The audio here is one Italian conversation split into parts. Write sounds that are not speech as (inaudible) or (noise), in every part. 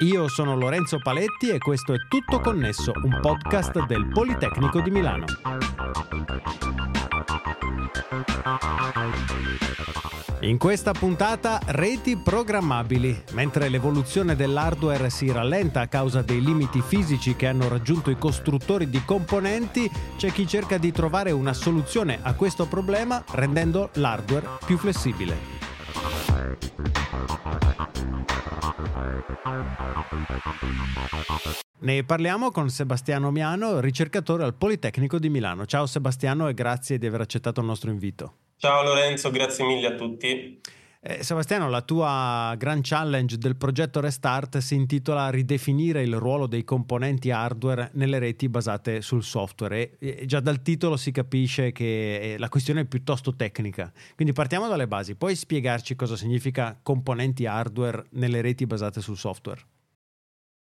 Io sono Lorenzo Paletti e questo è Tutto Connesso, un podcast del Politecnico di Milano. In questa puntata reti programmabili. Mentre l'evoluzione dell'hardware si rallenta a causa dei limiti fisici che hanno raggiunto i costruttori di componenti, c'è chi cerca di trovare una soluzione a questo problema rendendo l'hardware più flessibile. Ne parliamo con Sebastiano Miano, ricercatore al Politecnico di Milano. Ciao Sebastiano e grazie di aver accettato il nostro invito. Ciao Lorenzo, grazie mille a tutti. Eh, Sebastiano, la tua gran challenge del progetto Restart si intitola Ridefinire il ruolo dei componenti hardware nelle reti basate sul software e, già dal titolo si capisce che la questione è piuttosto tecnica. Quindi partiamo dalle basi. Puoi spiegarci cosa significa componenti hardware nelle reti basate sul software?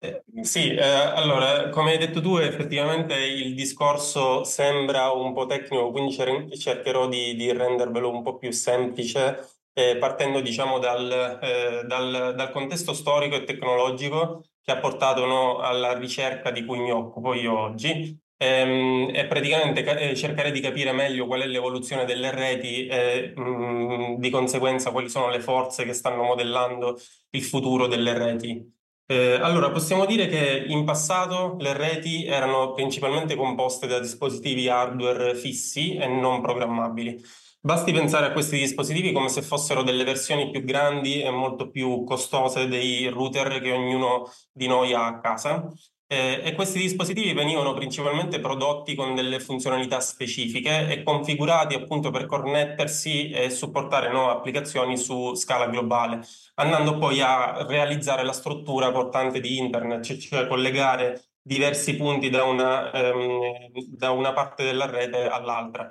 Eh, sì, eh, allora, come hai detto tu, effettivamente il discorso sembra un po' tecnico, quindi cer- cercherò di, di rendervelo un po' più semplice eh, partendo diciamo dal, eh, dal, dal, contesto storico e tecnologico che ha portato no, alla ricerca di cui mi occupo io oggi ehm, e praticamente eh, cercare di capire meglio qual è l'evoluzione delle reti e mh, di conseguenza quali sono le forze che stanno modellando il futuro delle reti. Eh, allora, possiamo dire che in passato le reti erano principalmente composte da dispositivi hardware fissi e non programmabili. Basti pensare a questi dispositivi come se fossero delle versioni più grandi e molto più costose dei router che ognuno di noi ha a casa. Eh, e questi dispositivi venivano principalmente prodotti con delle funzionalità specifiche e configurati appunto per connettersi e supportare nuove applicazioni su scala globale, andando poi a realizzare la struttura portante di internet, cioè, cioè collegare diversi punti da una, ehm, da una parte della rete all'altra.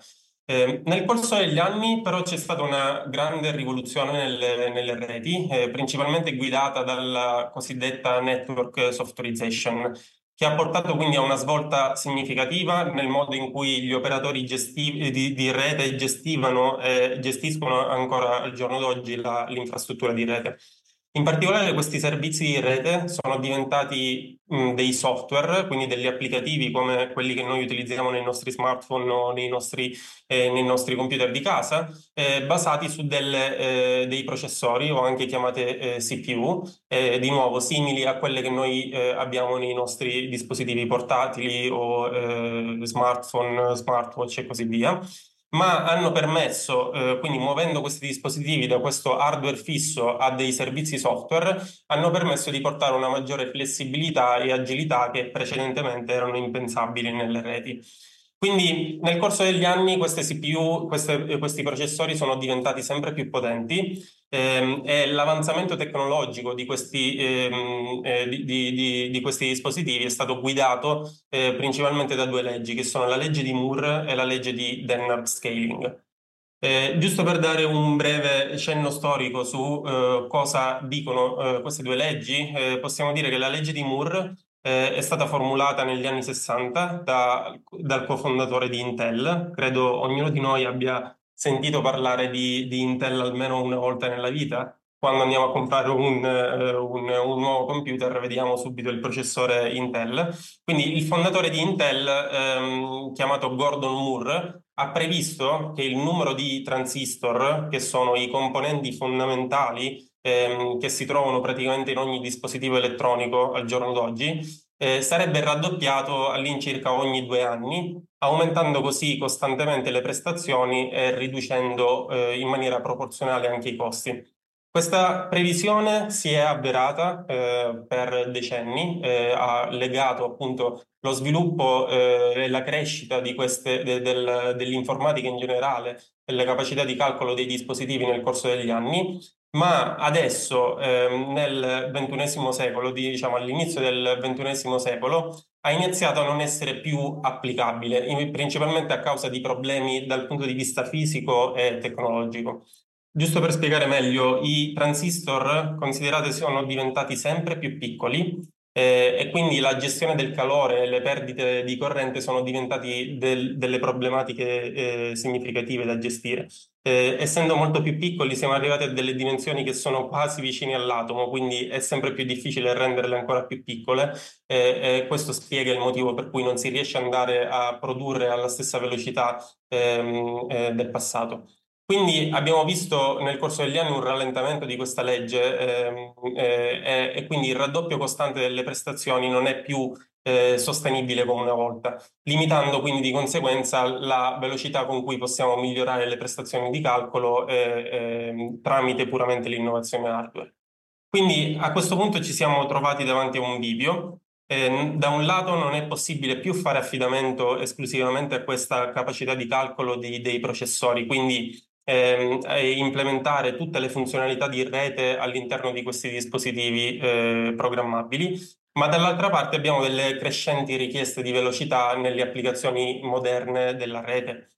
Eh, nel corso degli anni però c'è stata una grande rivoluzione nelle, nelle reti, eh, principalmente guidata dalla cosiddetta network softwareization, che ha portato quindi a una svolta significativa nel modo in cui gli operatori gesti- di, di, rete gestivano e gestiscono ancora al giorno d'oggi la, l'infrastruttura di rete. In particolare questi servizi di rete sono diventati mh, dei software, quindi degli applicativi come quelli che noi utilizziamo nei nostri smartphone o nei nostri, eh, nei nostri computer di casa, eh, basati su delle, eh, dei processori o anche chiamate eh, CPU, eh, di nuovo simili a quelle che noi eh, abbiamo nei nostri dispositivi portatili o smartphone, smartwatch e così via ma hanno permesso, eh, quindi muovendo questi dispositivi da questo hardware fisso a dei servizi software, hanno permesso di portare una maggiore flessibilità e agilità che precedentemente erano impensabili nelle reti. Quindi nel corso degli anni queste CPU, queste, questi processori sono diventati sempre più potenti ehm, e l'avanzamento tecnologico di questi, ehm, eh, di, di, di questi, dispositivi è stato guidato eh, principalmente da due leggi, che sono la legge di Moore e la legge di Dennard Scaling. Eh, giusto per dare un breve cenno storico su eh, cosa dicono eh, queste due leggi, eh, possiamo dire che la legge di Moore è stata formulata negli anni 60 da, dal cofondatore di Intel. Credo ognuno di noi abbia sentito parlare di, di Intel almeno una volta nella vita. Quando andiamo a comprare un, uh, un, un, nuovo computer vediamo subito il processore Intel. Quindi il fondatore di Intel, ehm, chiamato Gordon Moore, ha previsto che il numero di transistor, che sono i componenti fondamentali ehm, che si trovano praticamente in ogni dispositivo elettronico al giorno d'oggi, eh, sarebbe raddoppiato all'incirca ogni due anni, aumentando così costantemente le prestazioni e riducendo eh, in maniera proporzionale anche i costi. Questa previsione si è avverata eh, per decenni, eh, ha legato appunto lo sviluppo eh, e la crescita queste, de, del, dell'informatica in generale e le capacità di calcolo dei dispositivi nel corso degli anni ma adesso ehm, nel XXI secolo, diciamo all'inizio del XXI secolo, ha iniziato a non essere più applicabile, principalmente a causa di problemi dal punto di vista fisico e tecnologico. Giusto per spiegare meglio, i transistor considerate sono diventati sempre più piccoli eh, e quindi la gestione del calore e le perdite di corrente sono diventati del, delle problematiche eh, significative da gestire. Eh, essendo molto più piccoli siamo arrivati a delle dimensioni che sono quasi vicine all'atomo, quindi è sempre più difficile renderle ancora più piccole e questo spiega il motivo per cui non si riesce ad andare a produrre alla stessa velocità ehm, eh, del passato. Quindi abbiamo visto nel corso degli anni un rallentamento di questa legge ehm, eh, e quindi il raddoppio costante delle prestazioni non è più eh, sostenibile come una volta, limitando quindi di conseguenza la velocità con cui possiamo migliorare le prestazioni di calcolo eh, ehm, tramite puramente l'innovazione hardware. Quindi a questo punto ci siamo trovati davanti a un bivio. Eh, da un lato non è possibile più fare affidamento esclusivamente a questa capacità di calcolo di, dei processori, quindi ehm, implementare tutte le funzionalità di rete all'interno di questi dispositivi eh, programmabili, ma dall'altra parte abbiamo delle crescenti richieste di velocità nelle applicazioni moderne della rete.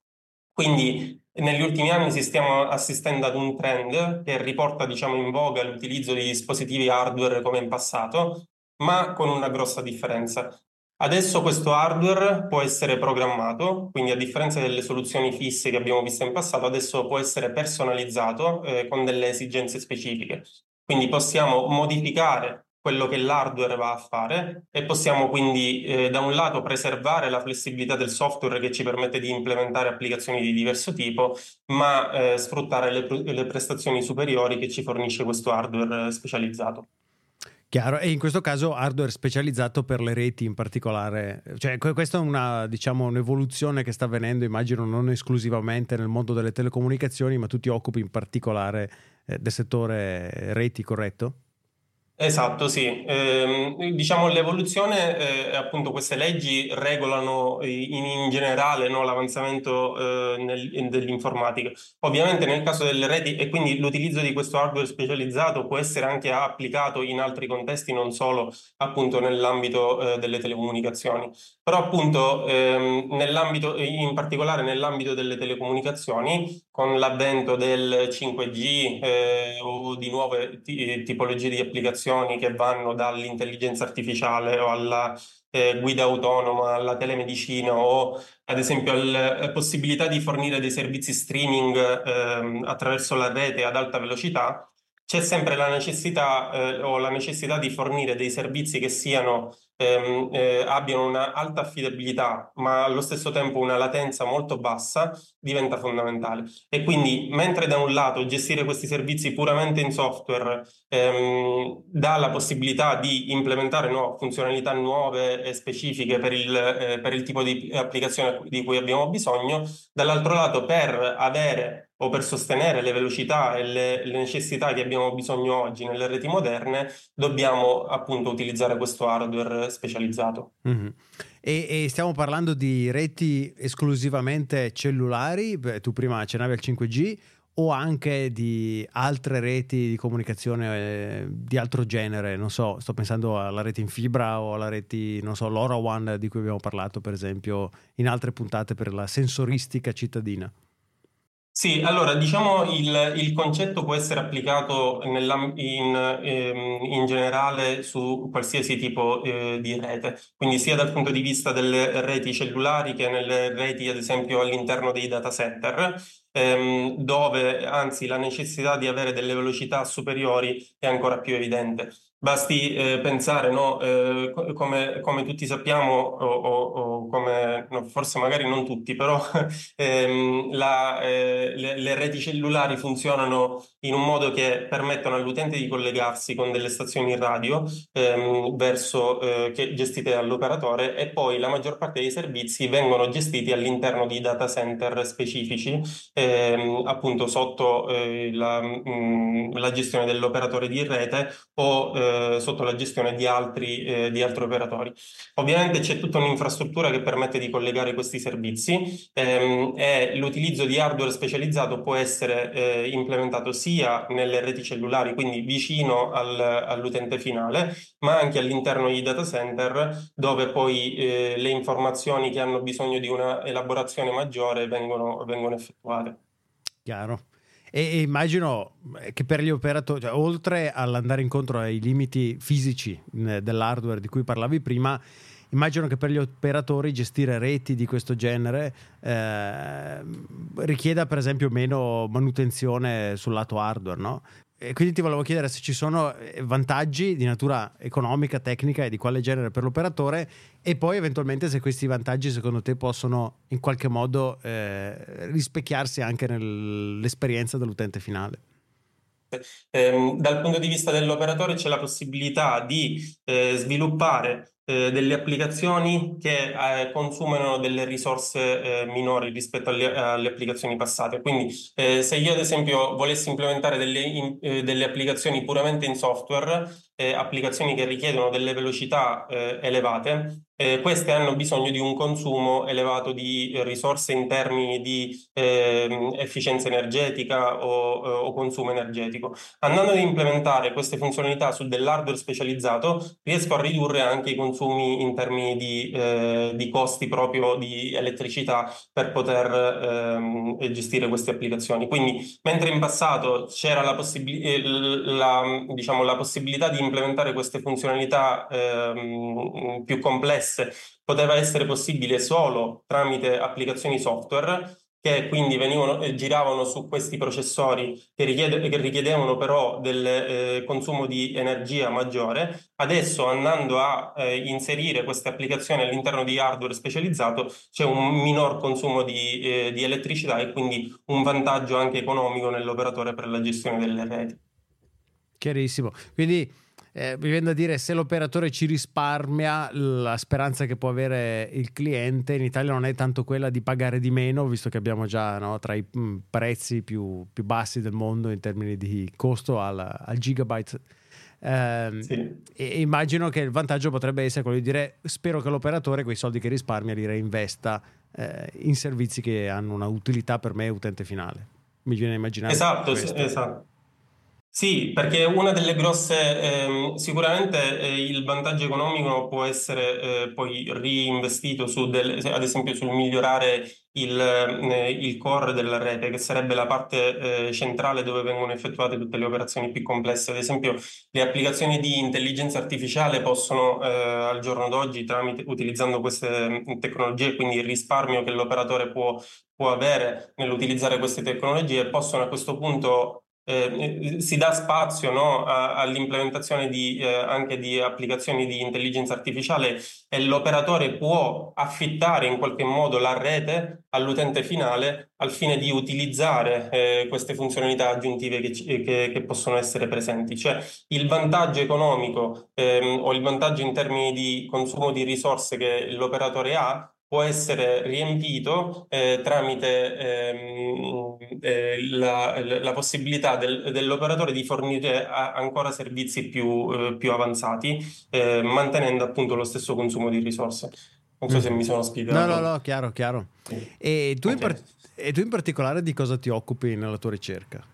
Quindi negli ultimi anni si stiamo assistendo ad un trend che riporta diciamo, in voga l'utilizzo di dispositivi hardware come in passato, ma con una grossa differenza. Adesso questo hardware può essere programmato, quindi a differenza delle soluzioni fisse che abbiamo visto in passato, adesso può essere personalizzato eh, con delle esigenze specifiche. Quindi possiamo modificare quello che l'hardware va a fare e possiamo quindi eh, da un lato preservare la flessibilità del software che ci permette di implementare applicazioni di diverso tipo, ma eh, sfruttare le, le prestazioni superiori che ci fornisce questo hardware eh, specializzato. Chiaro, e in questo caso hardware specializzato per le reti in particolare, cioè questa è una, diciamo, un'evoluzione che sta avvenendo, immagino non esclusivamente nel mondo delle telecomunicazioni, ma tu ti occupi in particolare eh, del settore reti, corretto? Esatto, sì. Eh, diciamo l'evoluzione, eh, appunto queste leggi regolano in, in generale no, l'avanzamento eh, nel, dell'informatica. Ovviamente nel caso delle reti e quindi l'utilizzo di questo hardware specializzato può essere anche applicato in altri contesti, non solo appunto nell'ambito eh, delle telecomunicazioni. Però appunto ehm, nell'ambito, in particolare nell'ambito delle telecomunicazioni, con l'avvento del 5G eh, o di nuove t- tipologie di applicazioni, applicazioni che vanno dall'intelligenza artificiale o alla eh, guida autonoma, alla telemedicina o ad esempio alla possibilità di fornire dei servizi streaming eh, attraverso la rete ad alta velocità, c'è sempre la necessità eh, o la necessità di fornire dei servizi che siano ehm, eh, abbiano una alta affidabilità, ma allo stesso tempo una latenza molto bassa, diventa fondamentale. E quindi, mentre da un lato gestire questi servizi puramente in software ehm, dà la possibilità di implementare no, funzionalità nuove e specifiche per il, eh, per il tipo di applicazione di cui abbiamo bisogno, dall'altro lato per avere o per sostenere le velocità e le, le, necessità che abbiamo bisogno oggi nelle reti moderne, dobbiamo appunto utilizzare questo hardware specializzato. Mm-hmm. E, e, stiamo parlando di reti esclusivamente cellulari, Beh, tu prima accennavi al 5G, o anche di altre reti di comunicazione eh, di altro genere, non so, sto pensando alla rete in fibra o alla rete, non so, LoRaWAN di cui abbiamo parlato per esempio in altre puntate per la sensoristica cittadina. Sì, allora diciamo il, il concetto può essere applicato in, ehm, in, generale su qualsiasi tipo eh, di rete, quindi sia dal punto di vista delle reti cellulari che nelle reti ad esempio all'interno dei data center, ehm, dove anzi la necessità di avere delle velocità superiori è ancora più evidente. Basti eh, pensare, no, eh, come, come, tutti sappiamo, o, o, o come, no, forse magari non tutti, però (laughs) ehm, la, eh, le, le, reti cellulari funzionano in un modo che permettono all'utente di collegarsi con delle stazioni radio ehm, verso, eh, che gestite dall'operatore e poi la maggior parte dei servizi vengono gestiti all'interno di data center specifici, ehm, appunto sotto eh, la, mh, mm, la, gestione dell'operatore di rete o eh, sotto la gestione di altri, eh, di altri, operatori. Ovviamente c'è tutta un'infrastruttura che permette di collegare questi servizi ehm, e l'utilizzo di hardware specializzato può essere eh, implementato sia nelle reti cellulari, quindi vicino al, all'utente finale, ma anche all'interno di data center dove poi eh, le informazioni che hanno bisogno di una elaborazione maggiore vengono, vengono effettuate. Chiaro. E, immagino che per gli operatori, cioè, oltre all'andare incontro ai limiti fisici eh, dell'hardware di cui parlavi prima, immagino che per gli operatori gestire reti di questo genere eh, richieda per esempio meno manutenzione sul lato hardware, no? E quindi ti volevo chiedere se ci sono eh, vantaggi di natura economica, tecnica e di quale genere per l'operatore e poi eventualmente se questi vantaggi secondo te possono in qualche modo eh, rispecchiarsi anche nell'esperienza dell'utente finale. Eh, dal punto di vista dell'operatore c'è la possibilità di eh, sviluppare eh, delle applicazioni che eh, consumano delle risorse eh, minori rispetto alle, alle, applicazioni passate. Quindi eh, se io ad esempio volessi implementare delle, in, eh, delle applicazioni puramente in software, eh, applicazioni che richiedono delle velocità elevate, eh, queste hanno bisogno di un consumo elevato di eh, risorse in termini di eh, efficienza energetica o, o, consumo energetico. Andando ad implementare queste funzionalità su dell'hardware specializzato, riesco a ridurre anche i consumi in termini di, eh, di costi proprio di elettricità per poter ehm, gestire queste applicazioni. Quindi, mentre in passato c'era la, possib- eh, la, diciamo, la possibilità di implementare queste funzionalità ehm, più complesse poteva essere possibile solo tramite applicazioni software che quindi venivano, eh, giravano su questi processori che, richiede, che richiedevano però del eh, consumo di energia maggiore. Adesso andando a eh, inserire queste applicazioni all'interno di hardware specializzato c'è un minor consumo di, eh, di elettricità e quindi un vantaggio anche economico nell'operatore per la gestione delle reti. Chiarissimo. Quindi eh, mi viene da dire se l'operatore ci risparmia la speranza che può avere il cliente in Italia non è tanto quella di pagare di meno visto che abbiamo già no, tra i mm, prezzi più, più, bassi del mondo in termini di costo al, al gigabyte eh, sì. e immagino che il vantaggio potrebbe essere quello di dire spero che l'operatore quei soldi che risparmia li reinvesta eh, in servizi che hanno una utilità per me utente finale mi viene a immaginare esatto, esatto. Sì, perché una delle grosse, ehm, sicuramente eh, il vantaggio economico può essere eh, poi reinvestito su del, ad esempio sul migliorare il, eh, il, core della rete, che sarebbe la parte eh, centrale dove vengono effettuate tutte le operazioni più complesse. Ad esempio, le applicazioni di intelligenza artificiale possono eh, al giorno d'oggi, tramite, utilizzando queste tecnologie, quindi il risparmio che l'operatore può, può avere nell'utilizzare queste tecnologie, possono a questo punto eh, si dà spazio no, a, all'implementazione di, eh, anche di applicazioni di intelligenza artificiale e l'operatore può affittare in qualche modo la rete all'utente finale al fine di utilizzare eh, queste funzionalità aggiuntive che, che, che, possono essere presenti. Cioè il vantaggio economico ehm, o il vantaggio in termini di consumo di risorse che l'operatore ha può essere riempito eh, tramite ehm, eh, la, la, possibilità del, dell'operatore di fornire ancora servizi più, eh, più avanzati, eh, mantenendo appunto lo stesso consumo di risorse. Non so mm. se mi sono spiegato. No, no, no, chiaro, chiaro. E tu, okay. in par- e tu in particolare di cosa ti occupi nella tua ricerca?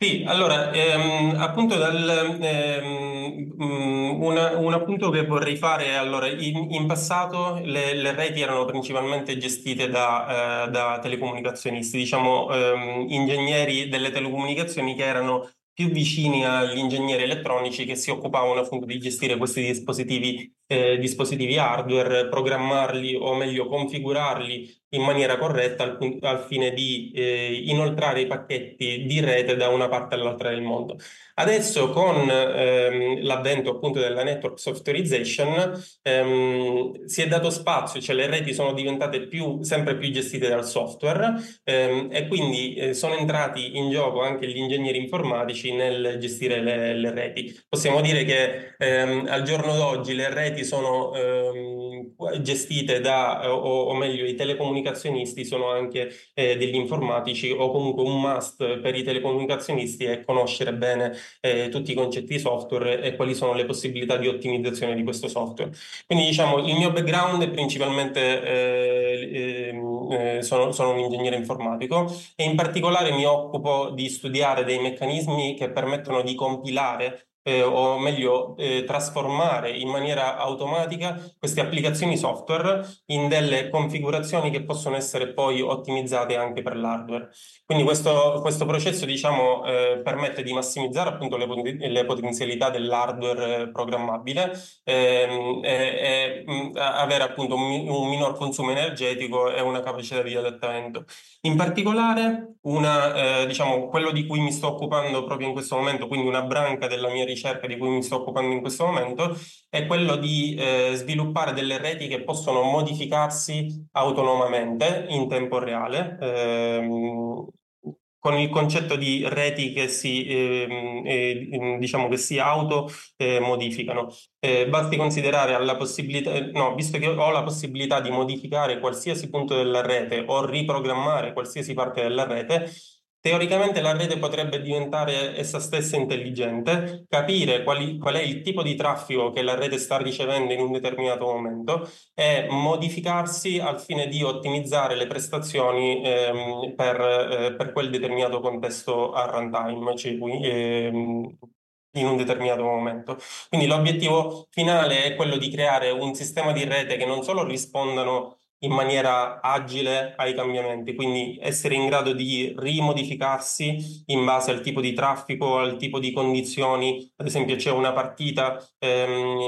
Sì, allora, ehm, appunto dal, ehm, mm, una, un appunto che vorrei fare, allora, in, in passato le, le, reti erano principalmente gestite da, eh, da telecomunicazionisti, diciamo ehm, ingegneri delle telecomunicazioni che erano più vicini agli ingegneri elettronici che si occupavano appunto di gestire questi dispositivi, eh, dispositivi hardware, programmarli o meglio configurarli in maniera corretta al, al fine di eh, inoltrare i pacchetti di rete da una parte all'altra del mondo. Adesso con ehm, l'avvento appunto della network softwareization ehm, si è dato spazio, cioè le reti sono diventate più, sempre più gestite dal software ehm, e quindi eh, sono entrati in gioco anche gli ingegneri informatici nel gestire le, le reti. Possiamo dire che ehm, al giorno d'oggi le reti sono ehm, gestite da, o, o, meglio i telecomunicazionisti sono anche eh, degli informatici o comunque un must per i telecomunicazionisti è conoscere bene eh, tutti i concetti software e quali sono le possibilità di ottimizzazione di questo software. Quindi diciamo il mio background è principalmente eh, ehm, eh, sono, sono, un ingegnere informatico e in particolare mi occupo di studiare dei meccanismi che permettono di compilare eh, o meglio eh, trasformare in maniera automatica queste applicazioni software in delle configurazioni che possono essere poi ottimizzate anche per l'hardware. Quindi questo, questo processo diciamo, eh, permette di massimizzare appunto le, le potenzialità dell'hardware programmabile ehm, e, e avere appunto un, un minor consumo energetico e una capacità di adattamento. In particolare, una, eh, diciamo, quello di cui mi sto occupando proprio in questo momento, quindi una branca della mia ricerca di cui mi sto occupando in questo momento, è quello di eh, sviluppare delle reti che possono modificarsi autonomamente in tempo reale. Ehm, con il concetto di reti che si, eh, eh, diciamo che si auto-modificano. Eh, basti considerare alla possibilità, no, visto che ho la possibilità di modificare qualsiasi punto della rete o riprogrammare qualsiasi parte della rete, Teoricamente la rete potrebbe diventare essa stessa intelligente, capire quali, qual è il tipo di traffico che la rete sta ricevendo in un determinato momento e modificarsi al fine di ottimizzare le prestazioni ehm, per, eh, per, quel determinato contesto a runtime, cioè, ehm, in un determinato momento. Quindi l'obiettivo finale è quello di creare un sistema di rete che non solo rispondano in maniera agile ai cambiamenti, quindi essere in grado di rimodificarsi in base al tipo di traffico, al tipo di condizioni. Ad esempio c'è una partita ehm,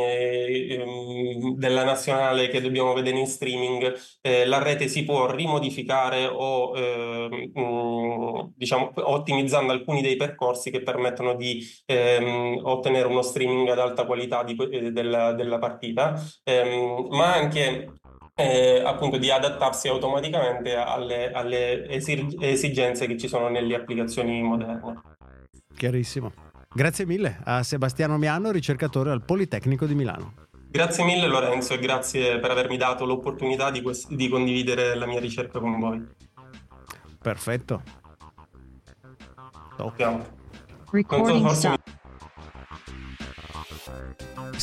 ehm, della nazionale che dobbiamo vedere in streaming, eh, la rete si può rimodificare o ehm, diciamo ottimizzando alcuni dei percorsi che permettono di ehm, ottenere uno streaming ad alta qualità di, della, della, partita, ehm, ma anche eh, appunto di adattarsi automaticamente alle, alle esigenze che ci sono nelle applicazioni moderne. Chiarissimo. Grazie mille a Sebastiano Miano, ricercatore al Politecnico di Milano. Grazie mille Lorenzo e grazie per avermi dato l'opportunità di, quest- di condividere la mia ricerca con voi. Perfetto. Top. Recording stop.